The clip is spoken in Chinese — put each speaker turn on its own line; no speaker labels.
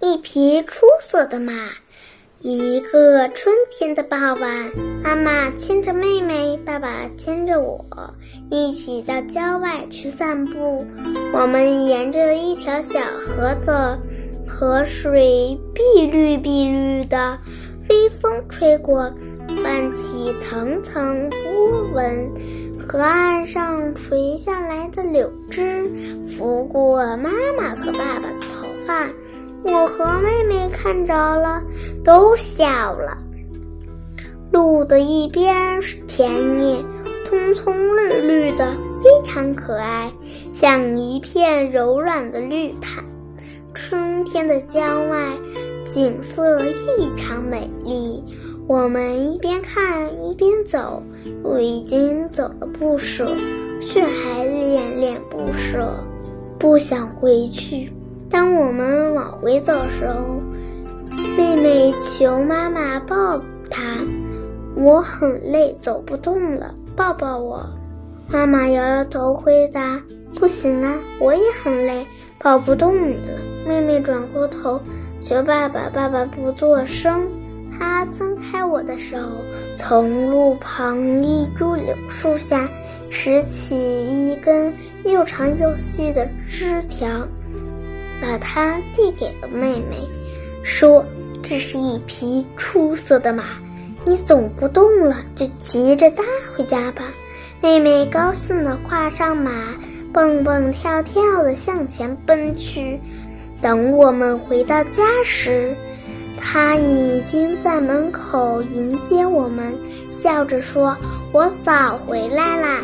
一匹出色的马。一个春天的傍晚，妈妈牵着妹妹，爸爸牵着我，一起到郊外去散步。我们沿着一条小河走，河水碧绿碧绿的，微风吹过，泛起层层波纹。河岸上垂下来的柳枝，拂过妈妈和爸爸的头发。我和妹妹看着了，都笑了。路的一边是田野，葱葱绿绿的，非常可爱，像一片柔软的绿毯。春天的郊外景色异常美丽。我们一边看一边走，路已经走了不舍，却还恋恋不舍，不想回去。当我们往回走时候，妹妹求妈妈抱她。我很累，走不动了，抱抱我。妈妈摇摇头，回答：“不行啊，我也很累，抱不动你了。”妹妹转过头求爸爸，爸爸不作声。他松开我的手，从路旁一株柳树下拾起一根又长又细的枝条。把它递给了妹妹，说：“这是一匹出色的马，你走不动了，就骑着它回家吧。”妹妹高兴地跨上马，蹦蹦跳跳地向前奔去。等我们回到家时，它已经在门口迎接我们，笑着说：“我早回来啦。”